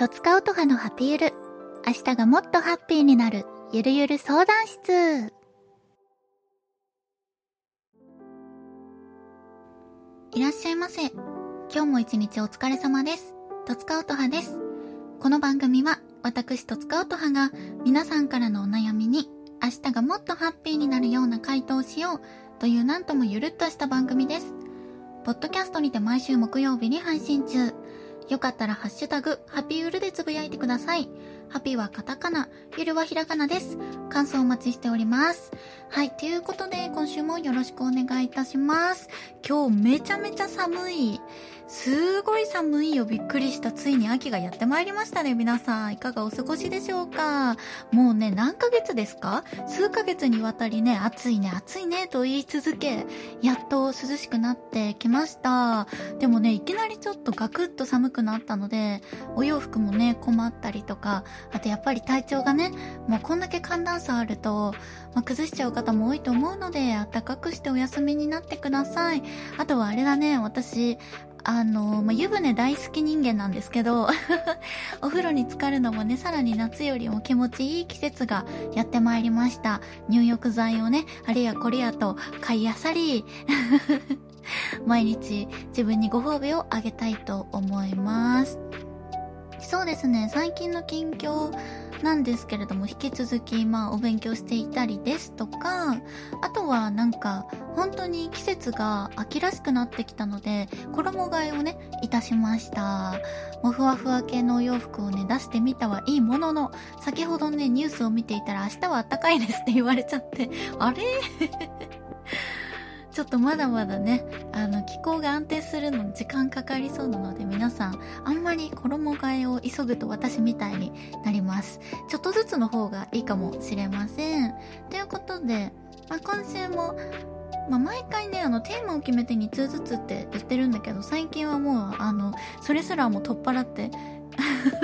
とつかうとはのハピゆる。明日がもっとハッピーになる、ゆるゆる相談室。いらっしゃいませ。今日も一日お疲れ様です。とつかうとはです。この番組は、私とつかうとはが、皆さんからのお悩みに、明日がもっとハッピーになるような回答をしよう、というなんともゆるっとした番組です。ポッドキャストにて毎週木曜日に配信中。よかったらハッシュタグ、ハピウルでつぶやいてください。ハピーはカタカナ、ゆるはひらがなです。感想お待ちしております。はい、ということで、今週もよろしくお願いいたします。今日めちゃめちゃ寒い。すごい寒いよ。びっくりした。ついに秋がやってまいりましたね。皆さん、いかがお過ごしでしょうか？もうね、何ヶ月ですか？数ヶ月にわたりね、暑いね、暑いね、と言い続け、やっと涼しくなってきました。でもね、いきなりちょっとガクッと寒くなったので、お洋服もね、困ったりとか、あとやっぱり体調がね、もうこんだけ寒暖差あると、まあ、崩しちゃう方も多いと思うので、暖かくしてお休みになってください。あとはあれだね、私、あの、まあ、湯船大好き人間なんですけど、お風呂に浸かるのもね、さらに夏よりも気持ちいい季節がやってまいりました。入浴剤をね、あれやこれやと買いあさり、毎日自分にご褒美をあげたいと思います。そうですね、最近の近況なんですけれども、引き続き、まあ、お勉強していたりですとか、あとはなんか、本当に季節が秋らしくなってきたので、衣替えをね、いたしました。もうふわふわ系のお洋服をね、出してみたはいいものの、先ほどね、ニュースを見ていたら明日は暖かいですって言われちゃって、あれ？ちょっとまだまだね、あの、気候が安定するのに時間かかりそうなので、皆さん、あんまり衣替えを急ぐと私みたいになります。ちょっとずつの方がいいかもしれません。ということで、まあ、今週も、まあ、毎回ね、あの、テーマを決めて2通ずつって言ってるんだけど、最近はもう、あの、それすらも取っ払って、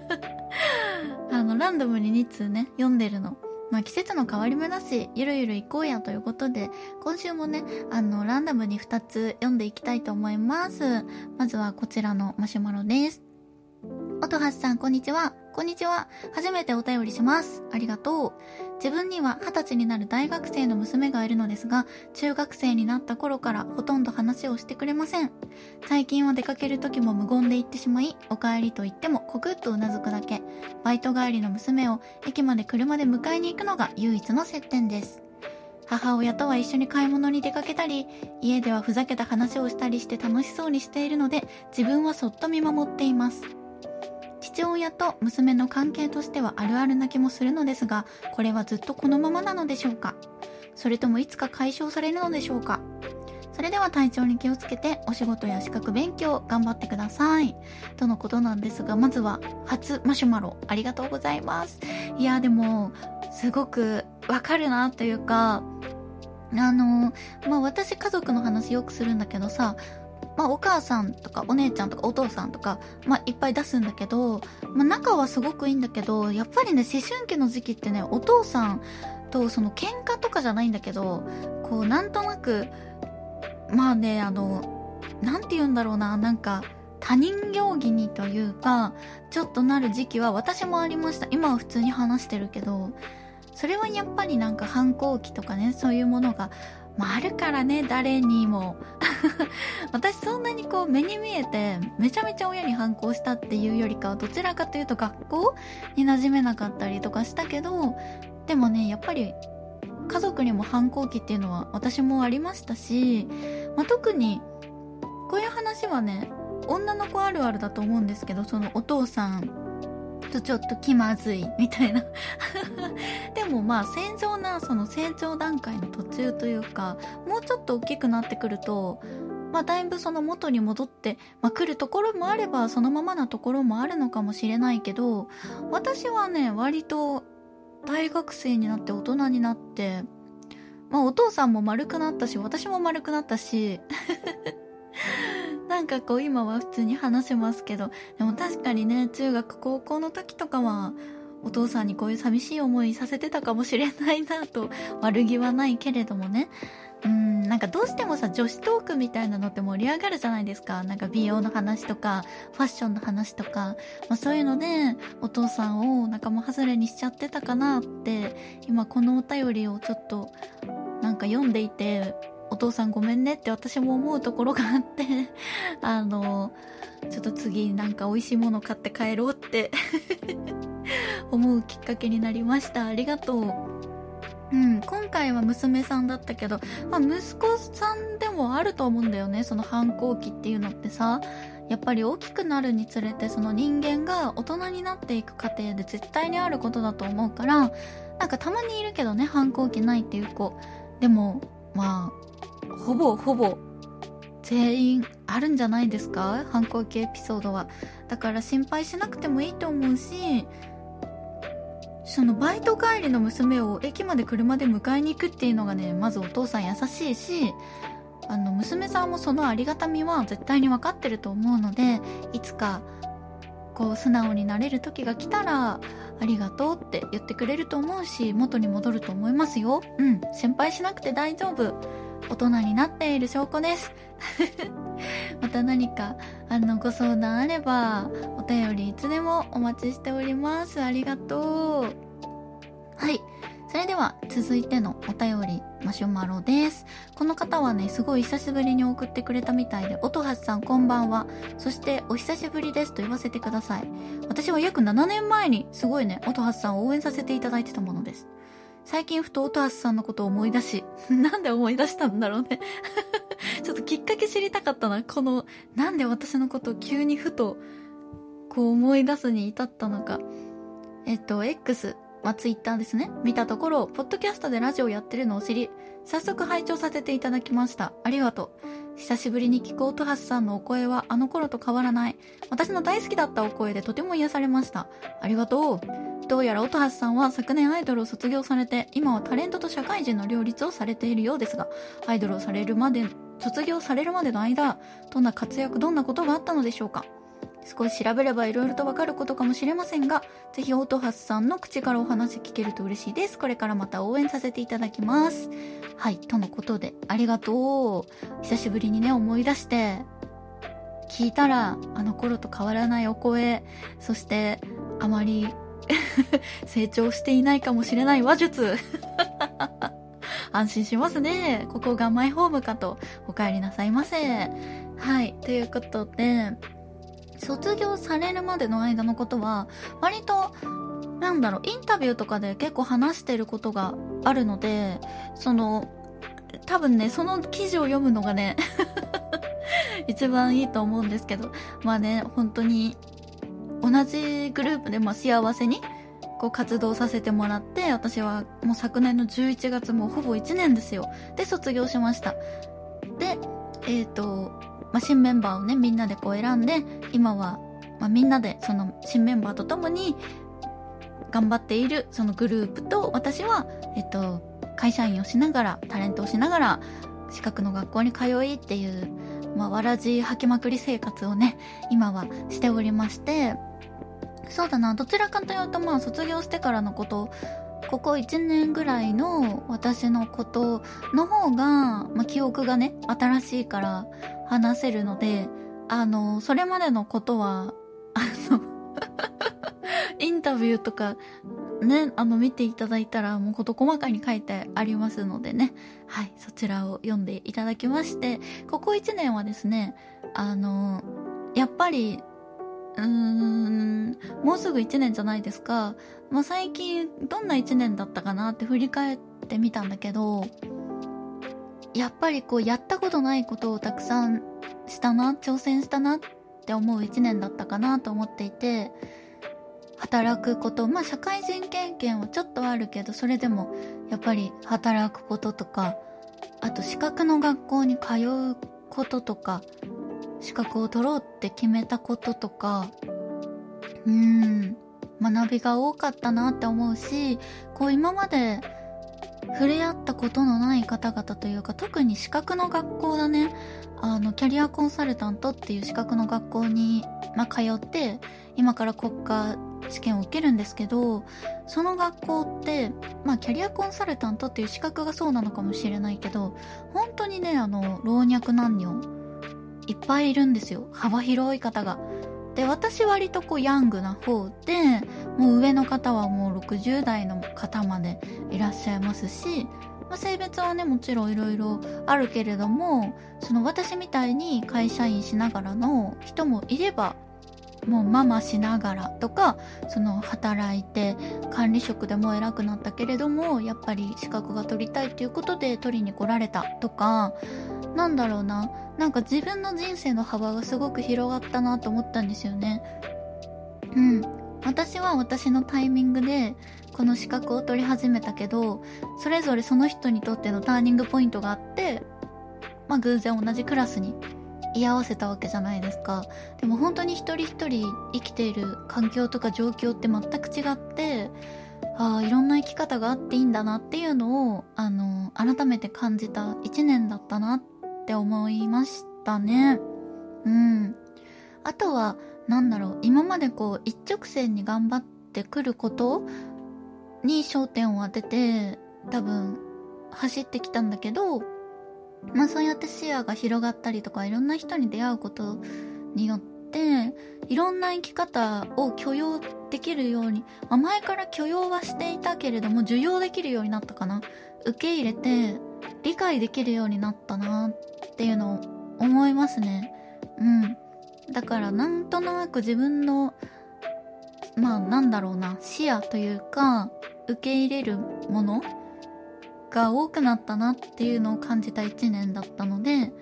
あの、ランダムに2通ね、読んでるの。まあ季節の変わり目だし、ゆるゆる行こうやということで、今週もね、あの、ランダムに2つ読んでいきたいと思います。まずはこちらのマシュマロです。音橋さん、こんにちは。こんにちは。初めてお便りします。ありがとう。自分には二十歳になる大学生の娘がいるのですが、中学生になった頃からほとんど話をしてくれません。最近は出かける時も無言で行ってしまい、お帰りと言ってもコクッとうなずくだけ。バイト帰りの娘を駅まで車で迎えに行くのが唯一の接点です。母親とは一緒に買い物に出かけたり、家ではふざけた話をしたりして楽しそうにしているので、自分はそっと見守っています。父親と娘の関係としてはあるあるな気もするのですが、これはずっとこのままなのでしょうか？それともいつか解消されるのでしょうか？それでは体調に気をつけてお仕事や資格勉強頑張ってください。とのことなんですが、まずは初マシュマロありがとうございます。いや、でも、すごくわかるなというか、あの、まあ、私家族の話よくするんだけどさ、まあ、お母さんとかお姉ちゃんとかお父さんとか、まあ、いっぱい出すんだけど、まあ、仲はすごくいいんだけど、やっぱりね、思春期の時期ってね、お父さんとその喧嘩とかじゃないんだけど、こう、なんとなく、まあね、あの、なんて言うんだろうな、なんか、他人行儀にというか、ちょっとなる時期は私もありました。今は普通に話してるけど、それはやっぱりなんか反抗期とかね、そういうものが、まあ、あるからね、誰にも。私そんなにこう目に見えて、めちゃめちゃ親に反抗したっていうよりかは、どちらかというと学校に馴染めなかったりとかしたけど、でもね、やっぱり家族にも反抗期っていうのは私もありましたし、まあ、特にこういう話はね女の子あるあるだと思うんですけどそのお父さんとちょっと気まずいみたいな。もまあ正常なその成長段階の途中というかもうちょっと大きくなってくるとまあだいぶその元に戻って、まあ、来るところもあればそのままなところもあるのかもしれないけど私はね割と大学生になって大人になってまあお父さんも丸くなったし、私も丸くなったし、なんかこう今は普通に話せますけど、でも確かにね、中学高校の時とかは、お父さんにこういう寂しい思いさせてたかもしれないなと悪気はないけれどもね。うんなんかどうしてもさ女子トークみたいなのって盛り上がるじゃないですか。なんか美容の話とかファッションの話とか、まあ、そういうのでお父さんを仲間外れにしちゃってたかなって今このお便りをちょっとなんか読んでいてお父さんごめんねって私も思うところがあって あのちょっと次なんか美味しいもの買って帰ろうって。思うきっかけになりました。ありがとう。うん、今回は娘さんだったけど、まあ、息子さんでもあると思うんだよね。その反抗期っていうのってさやっぱり大きくなるにつれてその人間が大人になっていく過程で絶対にあることだと思うからなんかたまにいるけどね反抗期ないっていう子。でもまあほぼほぼ全員あるんじゃないですか？反抗期エピソードは。だから心配しなくてもいいと思うしそのバイト帰りの娘を駅まで車で迎えに行くっていうのがねまずお父さん優しいしあの娘さんもそのありがたみは絶対に分かってると思うのでいつかこう素直になれる時が来たらありがとうって言ってくれると思うし元に戻ると思いますよ。うん心配しなくて大丈夫。大人になっている証拠です。また何かあのご相談あればお便りいつでもお待ちしております。ありがとう。はい。それでは続いてのお便りマシュマロです。この方はねすごい久しぶりに送ってくれたみたいで音橋さんこんばんは。そしてお久しぶりですと言わせてください。私は約7年前にすごいね音橋さんを応援させていただいてたものです。最近ふと音橋さんのことを思い出し、なんで思い出したんだろうね ちょっときっかけ知りたかったな。この、なんで私のことを急にふと、こう思い出すに至ったのか。えっと、X、まあ、Twitter ですね。見たところ、ポッドキャストでラジオやってるのを知り、早速拝聴させていただきました。ありがとう。久しぶりに聞く音橋さんのお声はあの頃と変わらない。私の大好きだったお声でとても癒されました。ありがとう。どうやら音橋さんは昨年アイドルを卒業されて、今はタレントと社会人の両立をされているようですが、アイドルをされるまで、卒業されるまでの間、どんな活躍、どんなことがあったのでしょうか少し調べれば色々とわかることかもしれませんが、ぜひ音橋さんの口からお話聞けると嬉しいです。これからまた応援させていただきます。はい、とのことで、ありがとう。久しぶりにね、思い出して、聞いたら、あの頃と変わらないお声、そして、あまり成長していないかもしれない話術 安心しますね。ここがマイホームかとお帰りなさいませ。はい。ということで、卒業されるまでの間のことは、割と、なんだろう、インタビューとかで結構話してることがあるので、その、多分ね、その記事を読むのがね 一番いいと思うんですけど、まあね、本当に同じグループでまあ幸せにこう活動させてもらって私はもう昨年の11月もほぼ1年ですよ。で卒業しました。でえっ、ー、と、まあ、新メンバーをねみんなでこう選んで今は、まあ、みんなでその新メンバーと共に頑張っているそのグループと私はえっ、ー、と会社員をしながらタレントをしながら資格の学校に通いっていうまあ、わらじ履きまくり生活をね、今はしておりまして、そうだな、どちらかというとまあ卒業してからのこと、ここ1年ぐらいの私のことの方が、まあ、記憶がね、新しいから話せるので、あの、それまでのことは、あの インタビューとか、ね、あの、見ていただいたら、もう事細かに書いてありますのでね。はい、そちらを読んでいただきまして、ここ1年はですね、あの、やっぱり、うーん、もうすぐ1年じゃないですか。まあ、最近、どんな1年だったかなって振り返ってみたんだけど、やっぱりこう、やったことないことをたくさんしたな、挑戦したなって思う1年だったかなと思っていて、働くこと、まあ社会人経験はちょっとあるけど、それでもやっぱり働くこととか、あと資格の学校に通うこととか、資格を取ろうって決めたこととか、うん、学びが多かったなって思うし、こう今まで触れ合ったことのない方々というか、特に資格の学校だね。あの、キャリアコンサルタントっていう資格の学校に、まあ、通って、今から国家試験を受けるんですけど、その学校って、まあキャリアコンサルタントっていう資格がそうなのかもしれないけど、本当にね、あの、老若男女、いっぱいいるんですよ。幅広い方が。で、私割とこうヤングな方で、もう上の方はもう60代の方までいらっしゃいますし、まあ、性別はね、もちろんいろいろあるけれども、その私みたいに会社員しながらの人もいれば、もうママしながらとか、その働いて管理職でも偉くなったけれども、やっぱり資格が取りたいっていうことで取りに来られたとか、なんだろうな、なんか自分の人生の幅がすごく広がったなと思ったんですよね。うん。私は私のタイミングでこの資格を取り始めたけど、それぞれその人にとってのターニングポイントがあって、まあ偶然同じクラスに居合わせたわけじゃないですか。でも本当に一人一人生きている環境とか状況って全く違って、ああ、いろんな生き方があっていいんだなっていうのを、あの、改めて感じた一年だったなって思いましたね。うん。あとは、なんだろう、今までこう、一直線に頑張ってくることに焦点を当てて、多分、走ってきたんだけど、まあそうやって視野が広がったりとかいろんな人に出会うことによっていろんな生き方を許容できるように、まあ、前から許容はしていたけれども受容できるようになったかな。受け入れて理解できるようになったなっていうのを思いますね。うん。だからなんとなく自分のまあなんだろうな視野というか受け入れるものが多くなったなっていうのを感じた一年だったので、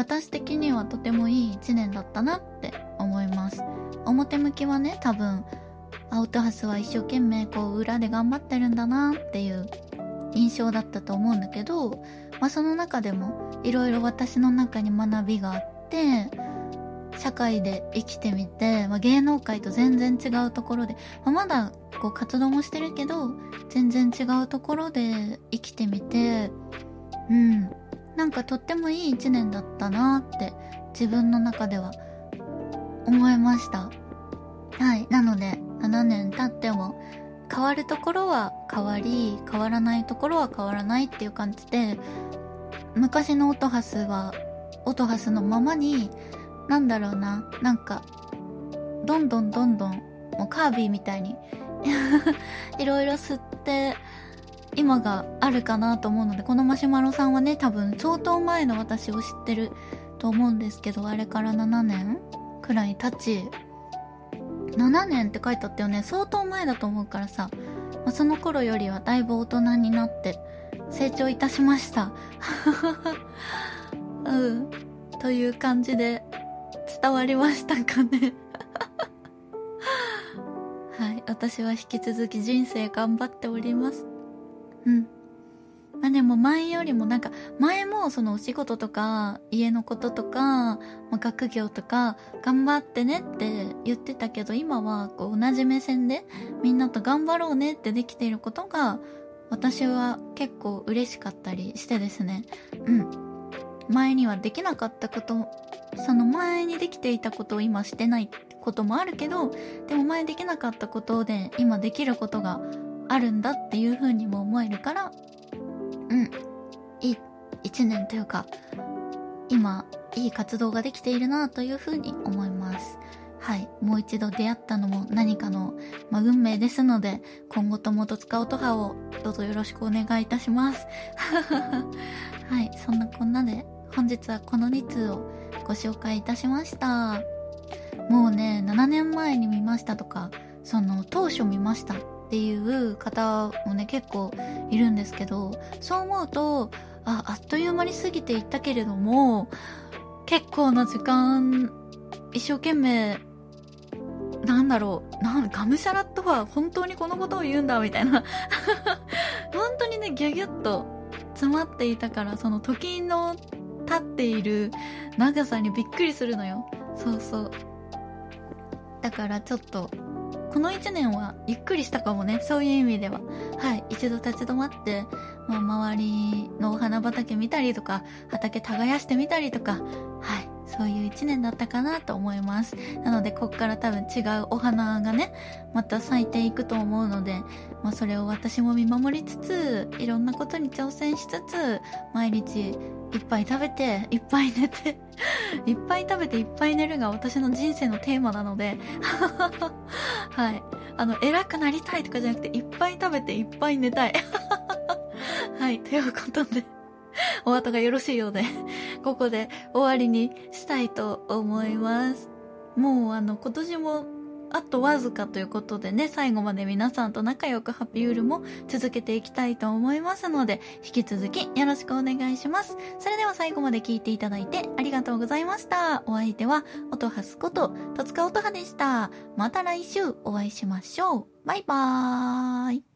私的にはとてもいい一年だったなって思います。表向きはね、多分、アウトハスは一生懸命こう裏で頑張ってるんだなっていう印象だったと思うんだけど、まあその中でもいろいろ私の中に学びがあって、社会で生きてみて、まあ、芸能界と全然違うところで、まあ、まだこう活動もしてるけど、全然違うところで生きてみて、うん。なんかとってもいい一年だったなって自分の中では思いました。はい。なので、7年経っても変わるところは変わり、変わらないところは変わらないっていう感じで、昔のオトハスは、オトハスのままに、なんだろうな、なんか、どんどんどんどん、もうカービィみたいに いろいろ吸って、今があるかなと思うので、このマシュマロさんはね、多分相当前の私を知ってると思うんですけど、あれから7年くらい経ち、7年って書いてあったよね。相当前だと思うからさ、まあ、その頃よりはだいぶ大人になって成長いたしました。うん。という感じで伝わりましたかね はい。私は引き続き人生頑張っております。うん。まあでも前よりもなんか、前もそのお仕事とか、家のこととか、まあ、学業とか、頑張ってねって言ってたけど、今はこう同じ目線で、みんなと頑張ろうねってできていることが、私は結構嬉しかったりしてですね。うん。前にはできなかったこと、その前にできていたことを今してないこともあるけど、でも前できなかったことで今できることがあるんだっていう風にも思えるから、うん、いい一年というか、今、いい活動ができているなという風に思います。はい。もう一度出会ったのも何かの、まあ、運命ですので、今後ともと使うとはをどうぞよろしくお願いいたします。はい。そんなこんなで、本日はこの2通をご紹介いたしました。もうね、7年前に見ましたとか、その、当初見ましたっていう方もね、結構いるんですけど、そう思うと、あ、あっという間に過ぎていったけれども、結構な時間、一生懸命、なんだろう、なん、がむしゃらとは本当にこのことを言うんだ、みたいな。本当にね、ギュギュッと詰まっていたから、その時の経っている長さにびっくりするのよ。そうそう。だからちょっと、この1年はゆっくりしたかもね。そういう意味では。はい。一度立ち止まって、まあ、周りのお花畑見たりとか、畑耕してみたりとか、はい。そういう一年だったかなと思います。なのでこっから多分違うお花がねまた咲いていくと思うので、まあ、それを私も見守りつついろんなことに挑戦しつつ毎日いっぱい食べていっぱい寝て いっぱい食べていっぱい寝るが私の人生のテーマなので はい。あの偉くなりたいとかじゃなくていっぱい食べていっぱい寝たい。はい。ということで。お後がよろしいようで ここで終わりにしたいと思いますもうあの今年もあとわずかということでね、最後まで皆さんと仲良くハッピーウールも続けていきたいと思いますので、引き続きよろしくお願いします。それでは最後まで聞いていただいてありがとうございました。お相手は、音はすこと、戸塚音葉でした。また来週お会いしましょう。バイバーイ。